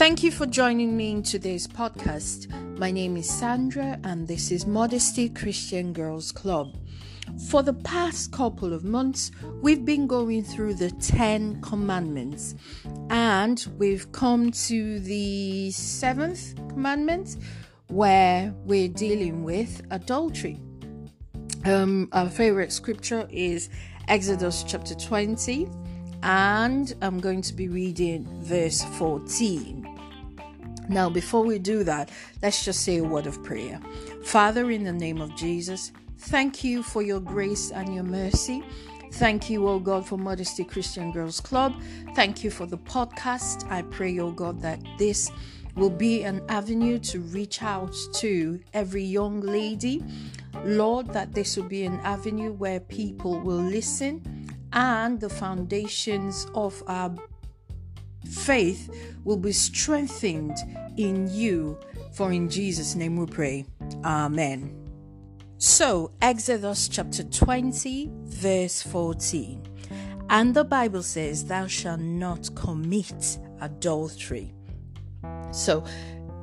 Thank you for joining me in today's podcast. My name is Sandra, and this is Modesty Christian Girls Club. For the past couple of months, we've been going through the Ten Commandments, and we've come to the seventh commandment where we're dealing with adultery. Um, our favorite scripture is Exodus chapter 20, and I'm going to be reading verse 14. Now, before we do that, let's just say a word of prayer. Father, in the name of Jesus, thank you for your grace and your mercy. Thank you, oh God, for Modesty Christian Girls Club. Thank you for the podcast. I pray, oh God, that this will be an avenue to reach out to every young lady. Lord, that this will be an avenue where people will listen and the foundations of our faith will be strengthened in you. For in Jesus' name we pray. Amen. So, Exodus chapter 20, verse 14. And the Bible says, Thou shalt not commit adultery. So,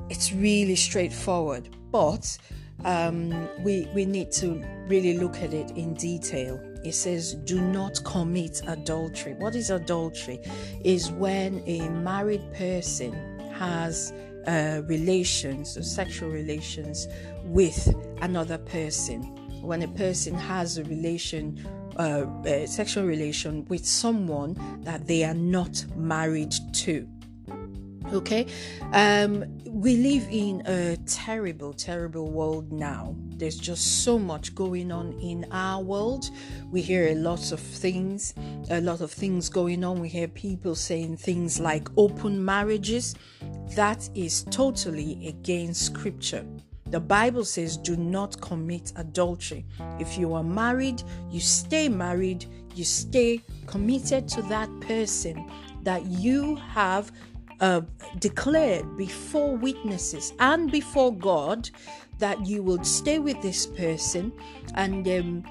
it's really straightforward, but um, we, we need to really look at it in detail it says do not commit adultery. What is adultery? Is when a married person has uh, relations or sexual relations with another person. When a person has a relation uh, a sexual relation with someone that they are not married to okay? Um, we live in a terrible terrible world now. There's just so much going on in our world. We hear a lot of things a lot of things going on. We hear people saying things like open marriages. That is totally against scripture. The Bible says, do not commit adultery. If you are married, you stay married, you stay committed to that person that you have uh, declared before witnesses and before God that you will stay with this person and um,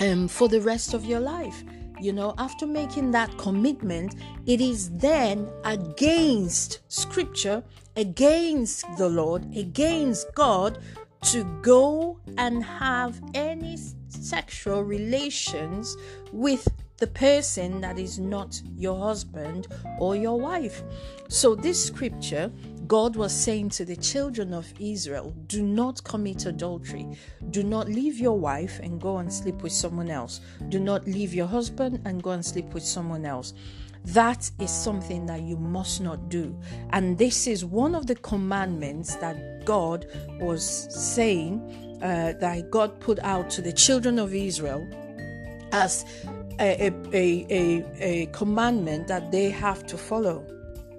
um, for the rest of your life. You know, after making that commitment, it is then against scripture, against the Lord, against God to go and have any sexual relations with the person that is not your husband or your wife. So, this scripture, God was saying to the children of Israel, do not commit adultery. Do not leave your wife and go and sleep with someone else. Do not leave your husband and go and sleep with someone else. That is something that you must not do. And this is one of the commandments that God was saying, uh, that God put out to the children of Israel as a, a, a, a commandment that they have to follow.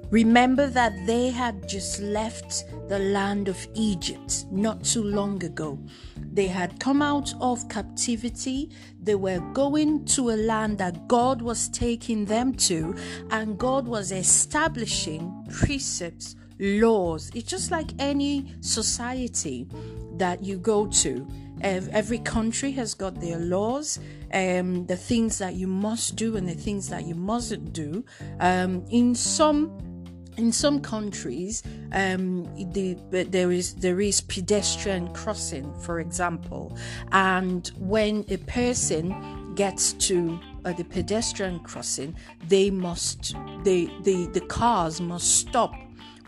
Remember that they had just left the land of Egypt not too long ago. They had come out of captivity. They were going to a land that God was taking them to, and God was establishing precepts, laws. It's just like any society that you go to. Every country has got their laws, um, the things that you must do and the things that you mustn't do. Um, in some in some countries, um, the, there is there is pedestrian crossing, for example, and when a person gets to uh, the pedestrian crossing, they must they, the the cars must stop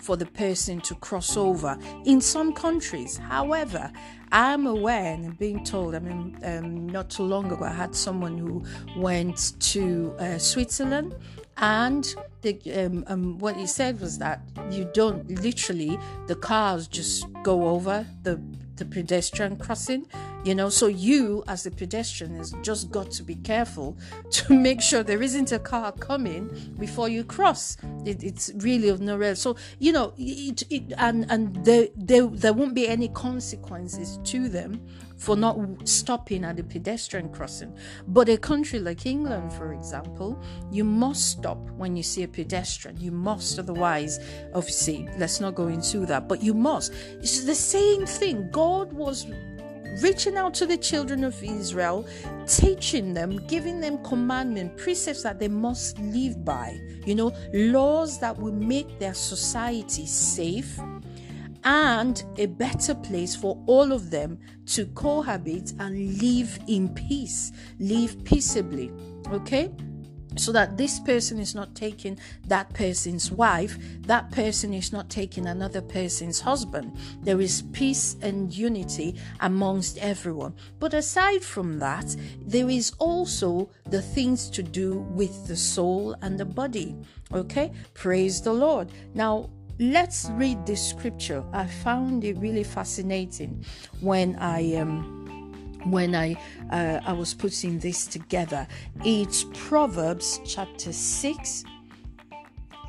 for the person to cross over in some countries. However, I'm aware and being told, I mean, um, not too long ago, I had someone who went to uh, Switzerland and the, um, um, what he said was that you don't literally, the cars just go over the, the pedestrian crossing you know so you as a pedestrian has just got to be careful to make sure there isn't a car coming before you cross. It, it's really of no real. So you know it, it and and there, there there won't be any consequences to them for not stopping at the pedestrian crossing. But a country like england for example you must stop when you see a pedestrian. You must otherwise obviously let's not go into that but you must. It's the same thing. God was reaching out to the children of Israel, teaching them, giving them commandment, precepts that they must live by, you know, laws that will make their society safe and a better place for all of them to cohabit and live in peace, live peaceably. Okay? so that this person is not taking that person's wife, that person is not taking another person's husband. There is peace and unity amongst everyone. But aside from that, there is also the things to do with the soul and the body. Okay, praise the Lord. Now, let's read this scripture. I found it really fascinating when I um when I uh, I was putting this together. It's Proverbs chapter six,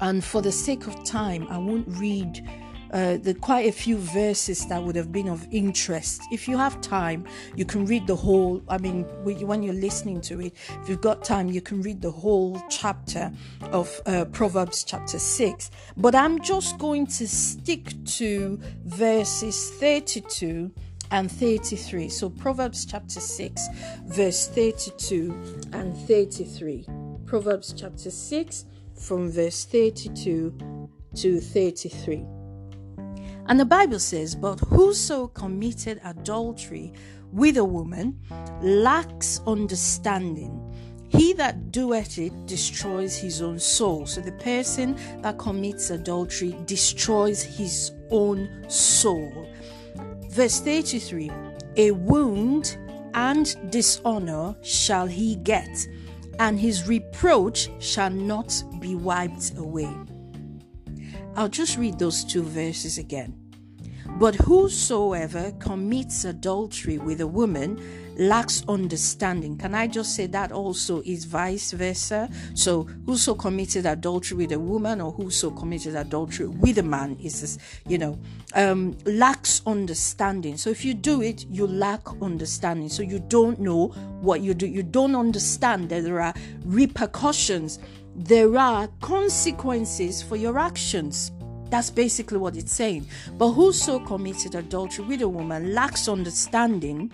and for the sake of time, I won't read. Uh, the quite a few verses that would have been of interest. If you have time, you can read the whole. I mean, when you're listening to it, if you've got time, you can read the whole chapter of uh, Proverbs chapter six. But I'm just going to stick to verses 32 and 33. So Proverbs chapter 6, verse 32 and 33. Proverbs chapter 6, from verse 32 to 33. And the Bible says, But whoso committed adultery with a woman lacks understanding. He that doeth it destroys his own soul. So the person that commits adultery destroys his own soul. Verse 33 A wound and dishonor shall he get, and his reproach shall not be wiped away. I'll just read those two verses again. But whosoever commits adultery with a woman lacks understanding. Can I just say that also is vice versa? So, whoso committed adultery with a woman or whoso committed adultery with a man is, this, you know, um, lacks understanding. So, if you do it, you lack understanding. So, you don't know what you do. You don't understand that there are repercussions, there are consequences for your actions. That's basically what it's saying. But whoso committed adultery with a woman lacks understanding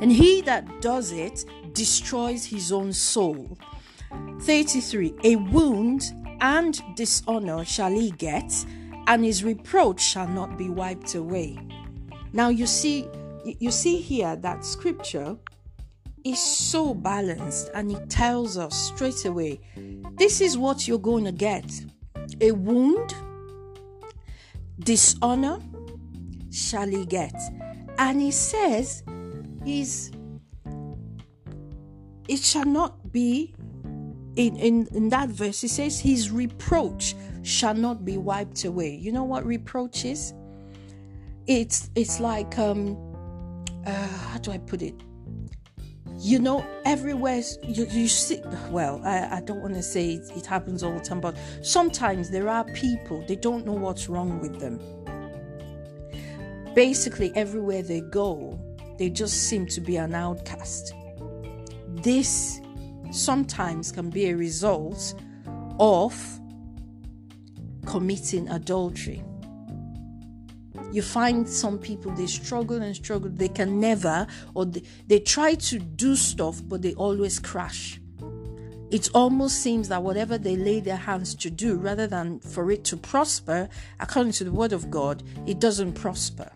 and he that does it destroys his own soul. 33. A wound and dishonor shall he get, and his reproach shall not be wiped away. Now you see, you see here that scripture is so balanced and it tells us straight away this is what you're going to get a wound, dishonor shall he get. And he says is it shall not be in, in, in that verse, he says, His reproach shall not be wiped away. You know what reproach is? It's it's like um uh, how do I put it? You know, everywhere you, you see. Well, I, I don't want to say it, it happens all the time, but sometimes there are people they don't know what's wrong with them. Basically, everywhere they go, they just seem to be an outcast. This sometimes can be a result of committing adultery. You find some people they struggle and struggle, they can never, or they, they try to do stuff, but they always crash. It almost seems that whatever they lay their hands to do, rather than for it to prosper, according to the word of God, it doesn't prosper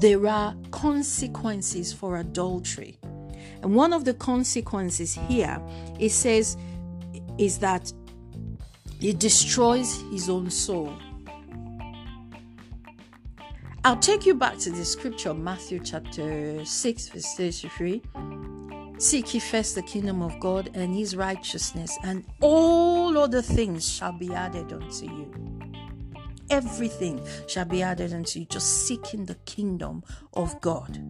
there are consequences for adultery. And one of the consequences here, it says, is that it destroys his own soul. I'll take you back to the scripture, Matthew chapter 6, verse 33. Seek ye first the kingdom of God and his righteousness, and all other things shall be added unto you everything shall be added unto you. Just seeking the kingdom of God.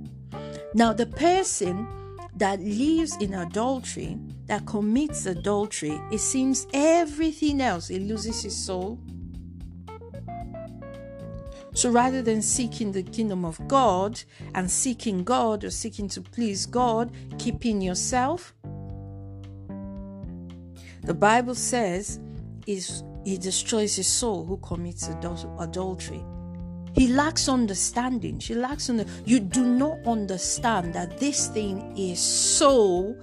Now, the person that lives in adultery, that commits adultery, it seems everything else, it loses his soul. So rather than seeking the kingdom of God and seeking God or seeking to please God, keeping yourself, the Bible says is he destroys his soul who commits adultery. He lacks understanding. She lacks under. You do not understand that this thing is so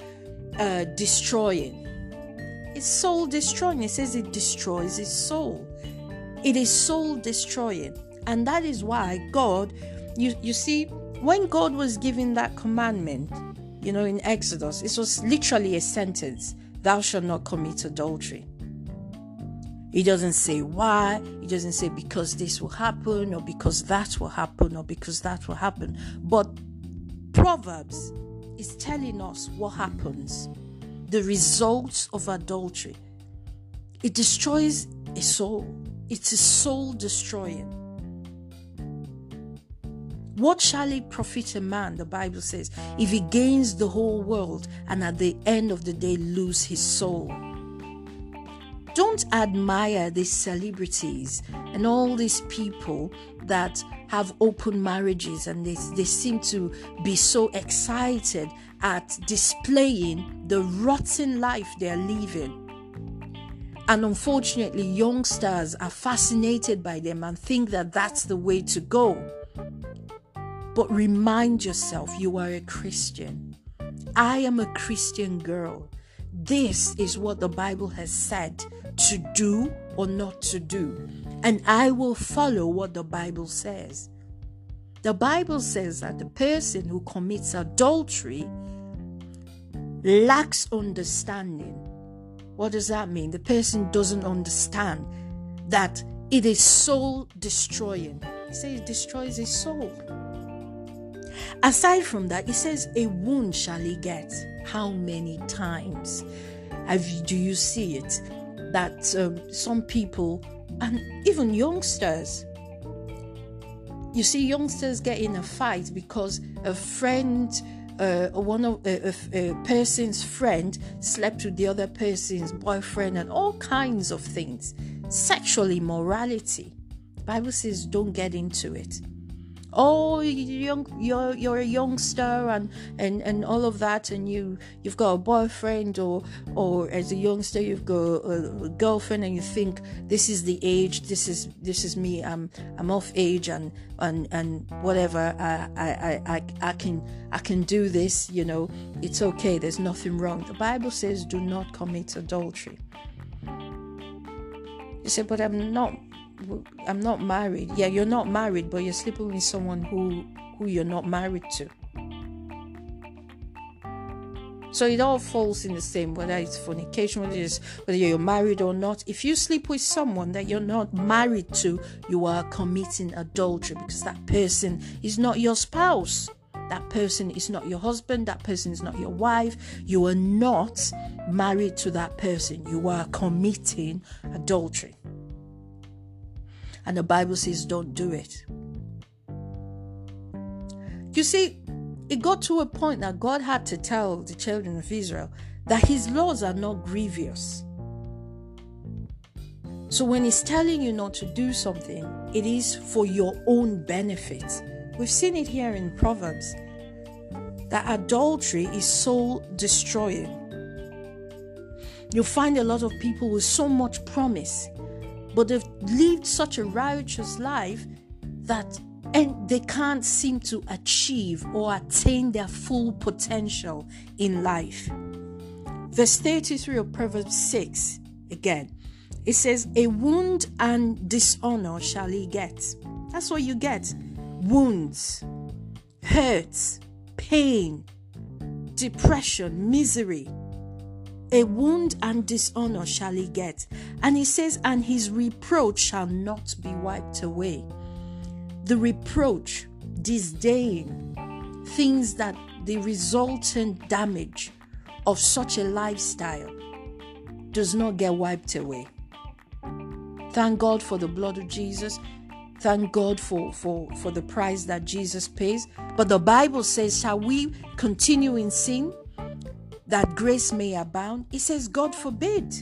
uh, destroying. It's soul destroying. It says it destroys his soul. It is soul destroying. And that is why God, you, you see, when God was giving that commandment, you know, in Exodus, it was literally a sentence Thou shalt not commit adultery. He doesn't say why, he doesn't say because this will happen, or because that will happen, or because that will happen. But Proverbs is telling us what happens the results of adultery. It destroys a soul, it's a soul destroying. What shall it profit a man, the Bible says, if he gains the whole world and at the end of the day lose his soul? Don't admire these celebrities and all these people that have open marriages and they, they seem to be so excited at displaying the rotten life they're living. And unfortunately, youngsters are fascinated by them and think that that's the way to go. But remind yourself you are a Christian. I am a Christian girl. This is what the Bible has said to do or not to do. And I will follow what the Bible says. The Bible says that the person who commits adultery lacks understanding. What does that mean? The person doesn't understand that it is soul destroying. He says it destroys his soul. Aside from that, he says, A wound shall he get. How many times have, do you see it? That um, some people, and even youngsters, you see youngsters get in a fight because a friend uh, one of a, a, a, person's friend slept with the other person's boyfriend and all kinds of things sexual immorality bible says don't get into it oh young you're you're a youngster and and and all of that and you you've got a boyfriend or or as a youngster you've got a, a, girlfriend and you think this is the age this is this is me i'm i'm off age and and and whatever i i i, I can i can do this you know it's okay there's nothing wrong. The bible says do not commit adultery. You say but i'm not I'm not married. Yeah, you're not married, but you're sleeping with someone who who you're not married to. So it all falls in the same, whether it's fornication, whether it's whether you're married or not. If you sleep with someone that you're not married to, you are committing adultery because that person is not your spouse. That person is not your husband. That person is not your wife. You are not married to that person. You are committing adultery. And the Bible says, don't do it. You see, it got to a point that God had to tell the children of Israel that his laws are not grievous. So when he's telling you not to do something, it is for your own benefit. We've seen it here in Proverbs that adultery is soul destroying. You'll find a lot of people with so much promise, but they've lived such a righteous life that and they can't seem to achieve or attain their full potential in life. Verse 33 of Proverbs 6 again. It says, A wound and dishonor shall he get. That's what you get. Wounds, hurts, pain, depression, misery, a wound and dishonor shall he get. And he says, and his reproach shall not be wiped away. The reproach, disdain, things that the resultant damage of such a lifestyle does not get wiped away. Thank God for the blood of Jesus. Thank God for, for, for the price that Jesus pays. But the Bible says, Shall we continue in sin? That grace may abound? He says, God forbid.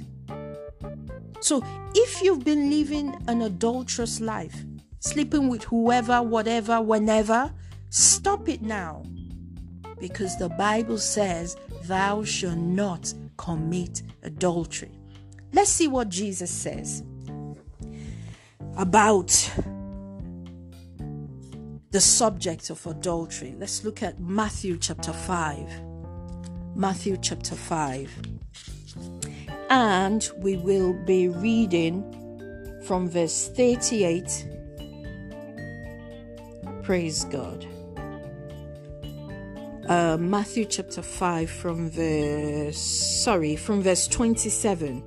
So if you've been living an adulterous life, sleeping with whoever, whatever, whenever, stop it now. Because the Bible says, Thou shalt not commit adultery. Let's see what Jesus says about the subject of adultery. Let's look at Matthew chapter 5. Matthew chapter 5. And we will be reading from verse 38. Praise God. Uh, Matthew chapter 5 from verse sorry from verse 27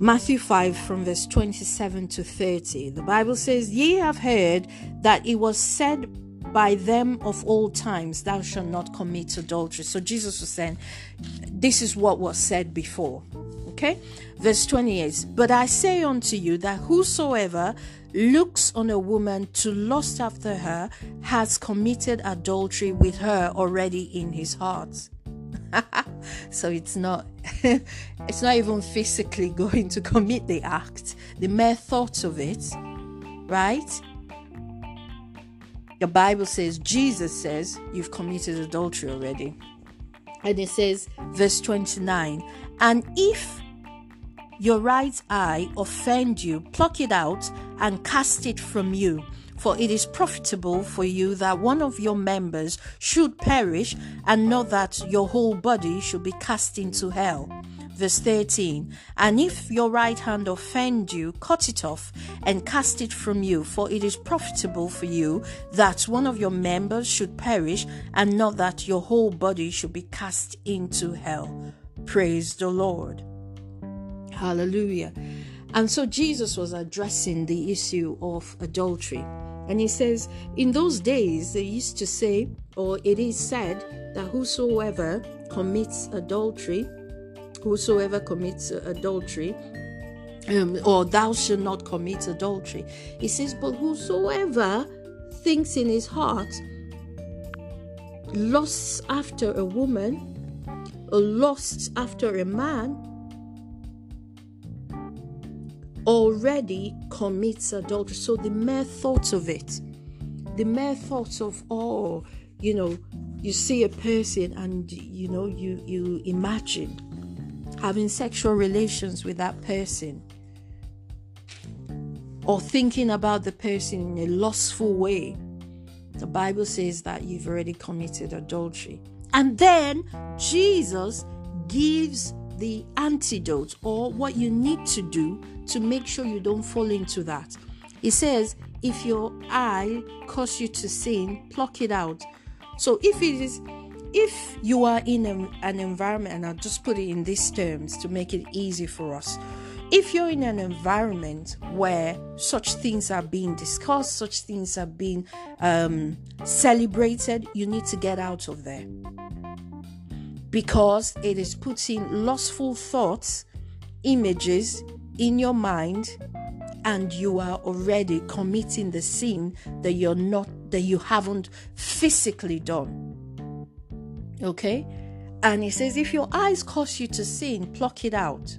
Matthew 5 from verse 27 to 30. The Bible says, Ye have heard that it was said by them of all times, Thou shalt not commit adultery. So Jesus was saying, This is what was said before. Okay? Verse 28 But I say unto you that whosoever looks on a woman to lust after her has committed adultery with her already in his heart. so it's not it's not even physically going to commit the act the mere thought of it right the bible says jesus says you've committed adultery already and it says verse 29 and if your right eye offend you pluck it out and cast it from you for it is profitable for you that one of your members should perish, and not that your whole body should be cast into hell. Verse 13 And if your right hand offend you, cut it off and cast it from you, for it is profitable for you that one of your members should perish, and not that your whole body should be cast into hell. Praise the Lord. Hallelujah. And so Jesus was addressing the issue of adultery. And he says, In those days, they used to say, or it is said, that whosoever commits adultery, whosoever commits adultery, um, or thou shalt not commit adultery. He says, But whosoever thinks in his heart, lusts after a woman, or lusts after a man, already commits adultery. So the mere thought of it, the mere thought of, oh, you know, you see a person and you know you you imagine having sexual relations with that person or thinking about the person in a lustful way the bible says that you've already committed adultery and then jesus gives the antidote or what you need to do to make sure you don't fall into that. He says, if your eye cause you to sin, pluck it out. So if it is if you are in a, an environment and I'll just put it in these terms to make it easy for us. If you're in an environment where such things are being discussed, such things are being um, celebrated, you need to get out of there because it is putting lustful thoughts, images in your mind, and you are already committing the sin that you're not, that you haven't physically done. Okay? And he says, if your eyes cause you to sin, pluck it out.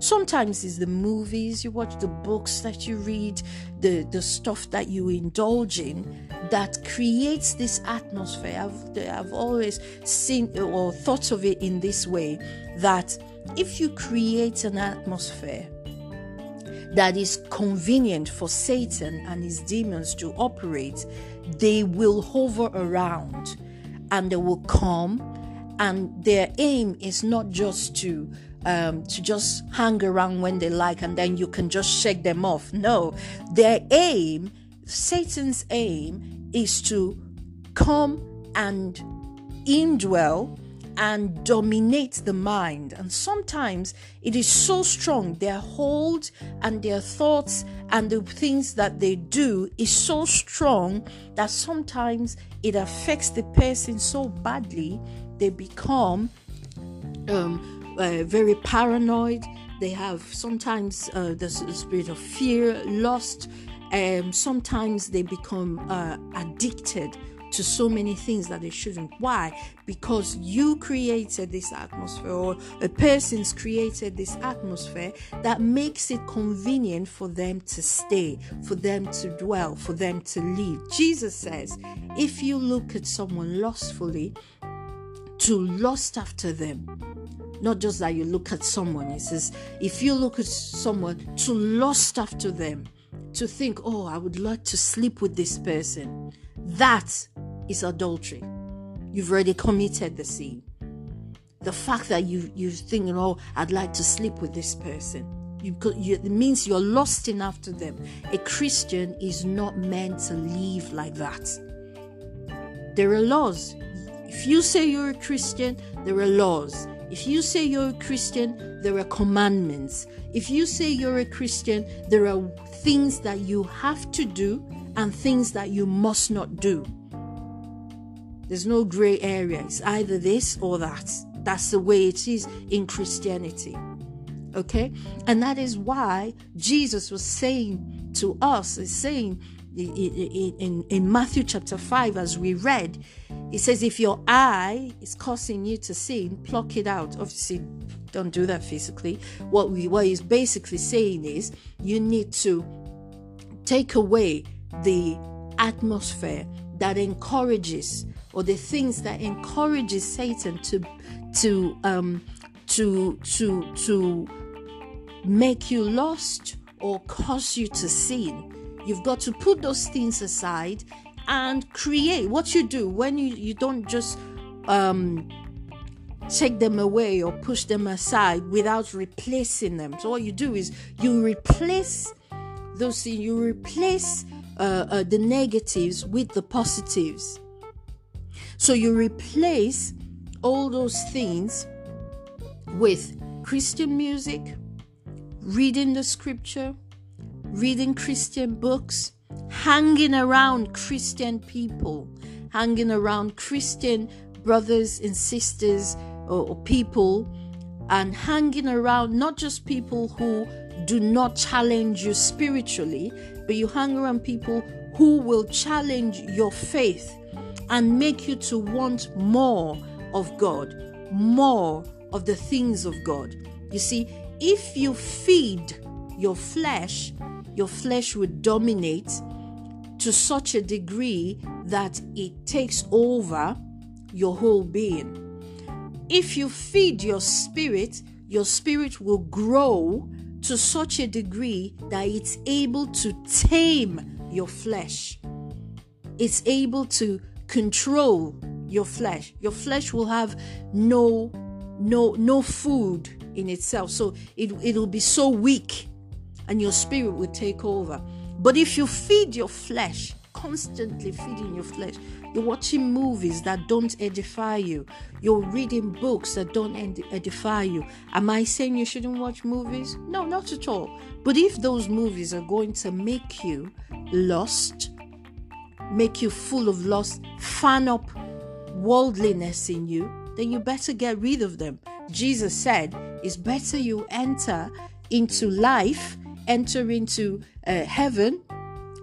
Sometimes it's the movies you watch, the books that you read, the, the stuff that you indulge in that creates this atmosphere. I've, I've always seen or thought of it in this way that if you create an atmosphere that is convenient for Satan and his demons to operate, they will hover around and they will come, and their aim is not just to um, to just hang around when they like and then you can just shake them off. No, their aim, Satan's aim, is to come and indwell and dominate the mind. And sometimes it is so strong, their hold and their thoughts and the things that they do is so strong that sometimes it affects the person so badly they become um, uh, very paranoid. They have sometimes uh, the spirit of fear, lust. Um, sometimes they become uh, addicted to so many things that they shouldn't. Why? Because you created this atmosphere, or a person's created this atmosphere that makes it convenient for them to stay, for them to dwell, for them to live. Jesus says, if you look at someone lustfully, to lust after them, not just that you look at someone. He says, if you look at someone to lust after them, to think, oh, I would like to sleep with this person. That is adultery. You've already committed the sin. The fact that you you think, oh, I'd like to sleep with this person. You, you, it means you're lusting after them. A Christian is not meant to live like that. There are laws. If you say you're a Christian, there are laws. If you say you're a Christian, there are commandments. If you say you're a Christian, there are things that you have to do and things that you must not do. There's no gray area. It's either this or that. That's the way it is in Christianity. Okay? And that is why Jesus was saying to us, is saying in, in, in Matthew chapter 5, as we read, he says, If your eye is causing you to sin, pluck it out. Obviously, don't do that physically. What, we, what he's basically saying is, you need to take away the atmosphere that encourages or the things that encourages Satan to to um to to to make you lost or cause you to sin. You've got to put those things aside and create what you do when you, you don't just um, take them away or push them aside without replacing them. So, what you do is you replace those things, you replace uh, uh, the negatives with the positives. So, you replace all those things with Christian music, reading the scripture, reading Christian books, hanging around Christian people, hanging around Christian brothers and sisters or, or people, and hanging around not just people who do not challenge you spiritually, but you hang around people who will challenge your faith and make you to want more of God, more of the things of God. You see, if you feed your flesh, your flesh would dominate to such a degree that it takes over your whole being. If you feed your spirit, your spirit will grow to such a degree that it's able to tame your flesh. It's able to control your flesh. Your flesh will have no no no food in itself. So it it'll be so weak and your spirit will take over. But if you feed your flesh, constantly feeding your flesh, you're watching movies that don't edify you, you're reading books that don't edify you. Am I saying you shouldn't watch movies? No, not at all. But if those movies are going to make you lost, make you full of lust, fan up worldliness in you, then you better get rid of them. Jesus said, It's better you enter into life, enter into uh, heaven,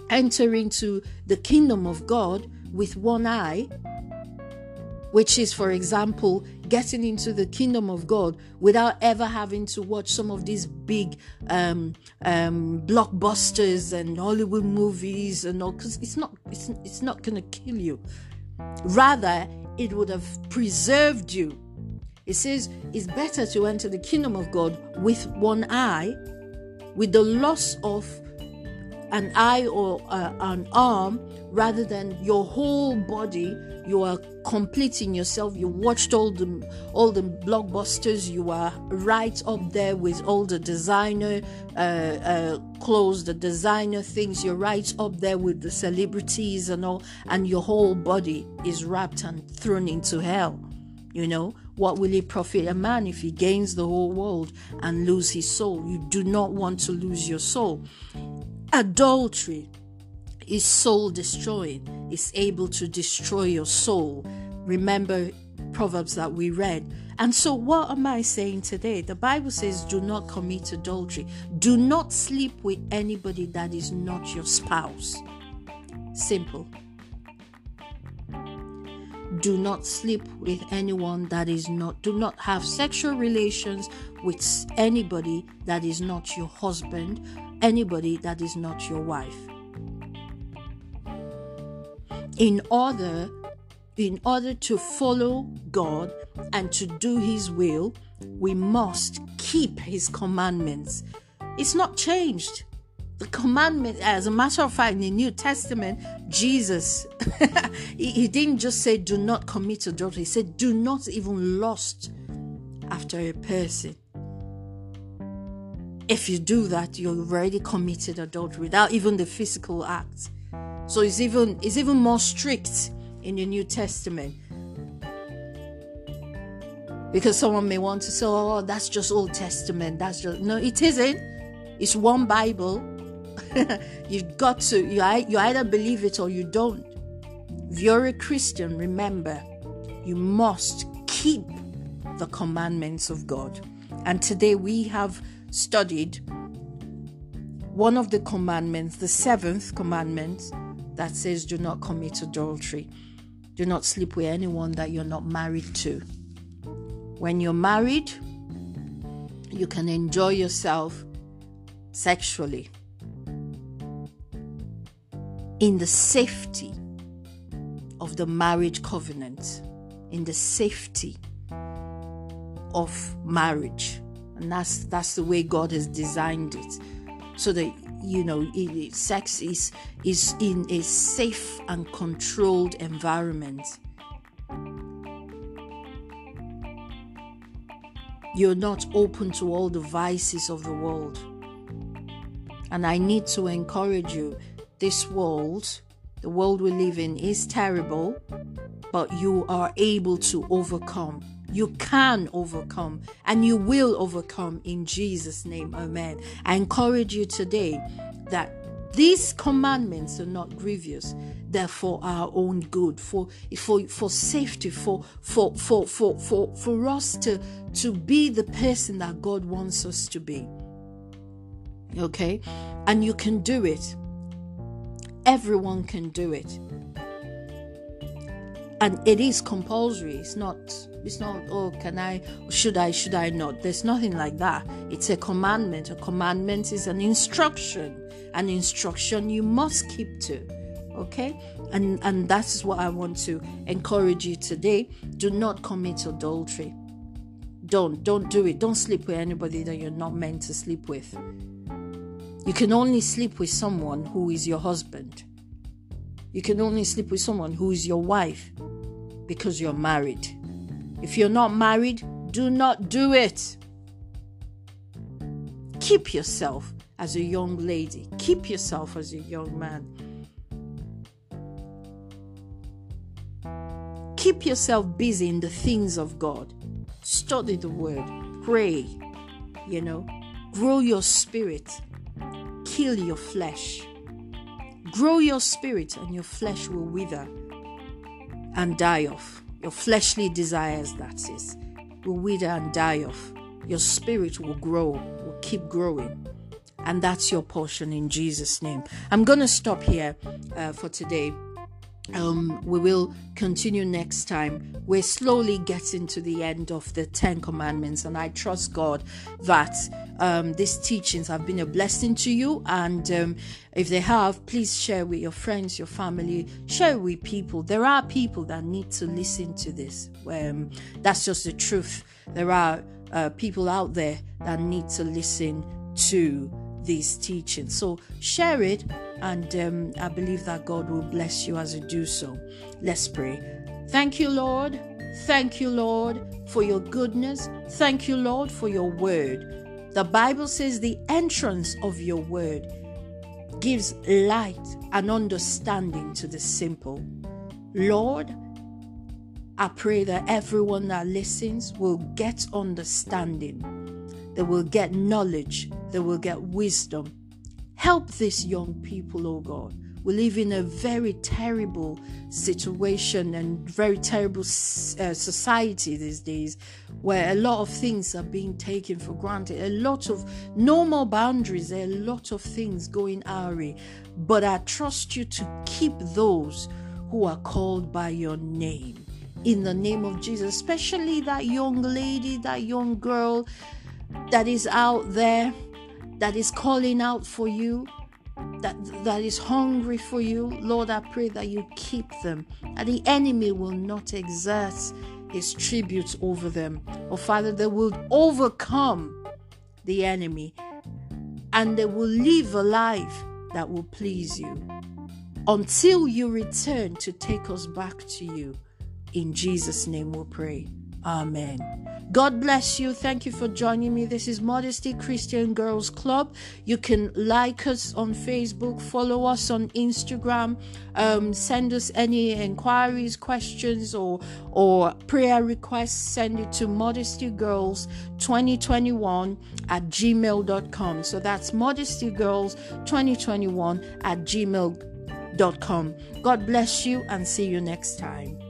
enter into the kingdom of God with one eye, which is, for example, getting into the kingdom of God without ever having to watch some of these big um, um, blockbusters and Hollywood movies and all, because it's not it's, it's not going to kill you. Rather, it would have preserved you. It says it's better to enter the kingdom of God with one eye, with the loss of an eye or uh, an arm, rather than your whole body. You are completing yourself. You watched all the all the blockbusters. You are right up there with all the designer uh, uh, clothes, the designer things. You're right up there with the celebrities and all, and your whole body is wrapped and thrown into hell. You know, what will it profit a man if he gains the whole world and lose his soul? You do not want to lose your soul. Adultery is soul destroying, it's able to destroy your soul. Remember Proverbs that we read. And so, what am I saying today? The Bible says, Do not commit adultery. Do not sleep with anybody that is not your spouse. Simple. Do not sleep with anyone that is not, do not have sexual relations with anybody that is not your husband, anybody that is not your wife. In order in order to follow God and to do His will, we must keep His commandments. It's not changed. The commandment, as a matter of fact, in the New Testament, Jesus, he, he didn't just say, do not commit adultery. He said, do not even lust after a person. If you do that, you've already committed adultery without even the physical act. So it's even it's even more strict in the New Testament. Because someone may want to say, oh, oh, that's just Old Testament. That's just no, it isn't. It's one Bible. You've got to you, you either believe it or you don't. If you're a Christian, remember, you must keep the commandments of God. And today we have studied one of the commandments, the seventh commandment that says, Do not commit adultery. Do not sleep with anyone that you're not married to. When you're married, you can enjoy yourself sexually in the safety of the marriage covenant, in the safety of marriage. And that's that's the way God has designed it. So that you know sex is is in a safe and controlled environment. You're not open to all the vices of the world. And i need to encourage you this world the world we live in is terrible but you are able to overcome you can overcome and you will overcome in Jesus' name. Amen. I encourage you today that these commandments are not grievous they're for our own good for for for safety for for for for for, for us to to be the person that god wants us to be okay and you can do it everyone can do it and it is compulsory. It's not it's not oh can i should i should i not? There's nothing like that. It's a commandment. A commandment is an instruction. An instruction you must keep to. Okay? And and that's what i want to encourage you today. Do not commit adultery. Don't don't do it. Don't sleep with anybody that you're not meant to sleep with. You can only sleep with someone who is your husband you can only sleep with someone who is your wife because you're married. If you're not married, do not do it. Keep yourself as a young lady, keep yourself as a young man. Keep yourself busy in the things of God. Study the word, pray, you know, grow your spirit, kill your flesh. Grow your spirit, and your flesh will wither and die off. Your fleshly desires, that is, will wither and die off. Your spirit will grow, will keep growing. And that's your portion in Jesus' name. I'm going to stop here uh, for today. Um, we will continue next time. We're slowly getting to the end of the Ten Commandments, and I trust God that um, these teachings have been a blessing to you. And um, if they have, please share with your friends, your family, share with people. There are people that need to listen to this. Um, that's just the truth. There are uh, people out there that need to listen to these teachings. So share it, and um, I believe that God will bless you as you do so. Let's pray. Thank you, Lord. Thank you, Lord, for your goodness. Thank you, Lord, for your word. The Bible says the entrance of your word gives light and understanding to the simple. Lord, I pray that everyone that listens will get understanding, they will get knowledge, they will get wisdom. Help these young people, oh God we live in a very terrible situation and very terrible uh, society these days where a lot of things are being taken for granted. A lot of no more boundaries, a lot of things going awry. But I trust you to keep those who are called by your name. In the name of Jesus, especially that young lady, that young girl that is out there, that is calling out for you that that is hungry for you lord i pray that you keep them and the enemy will not exert his tributes over them oh father they will overcome the enemy and they will live a life that will please you until you return to take us back to you. In Jesus' name we pray. Amen. God bless you. Thank you for joining me. This is Modesty Christian Girls Club. You can like us on Facebook, follow us on Instagram, um, send us any inquiries, questions, or or prayer requests. Send it to modestygirls2021 at gmail.com. So that's modestygirls2021 at gmail.com. God bless you and see you next time.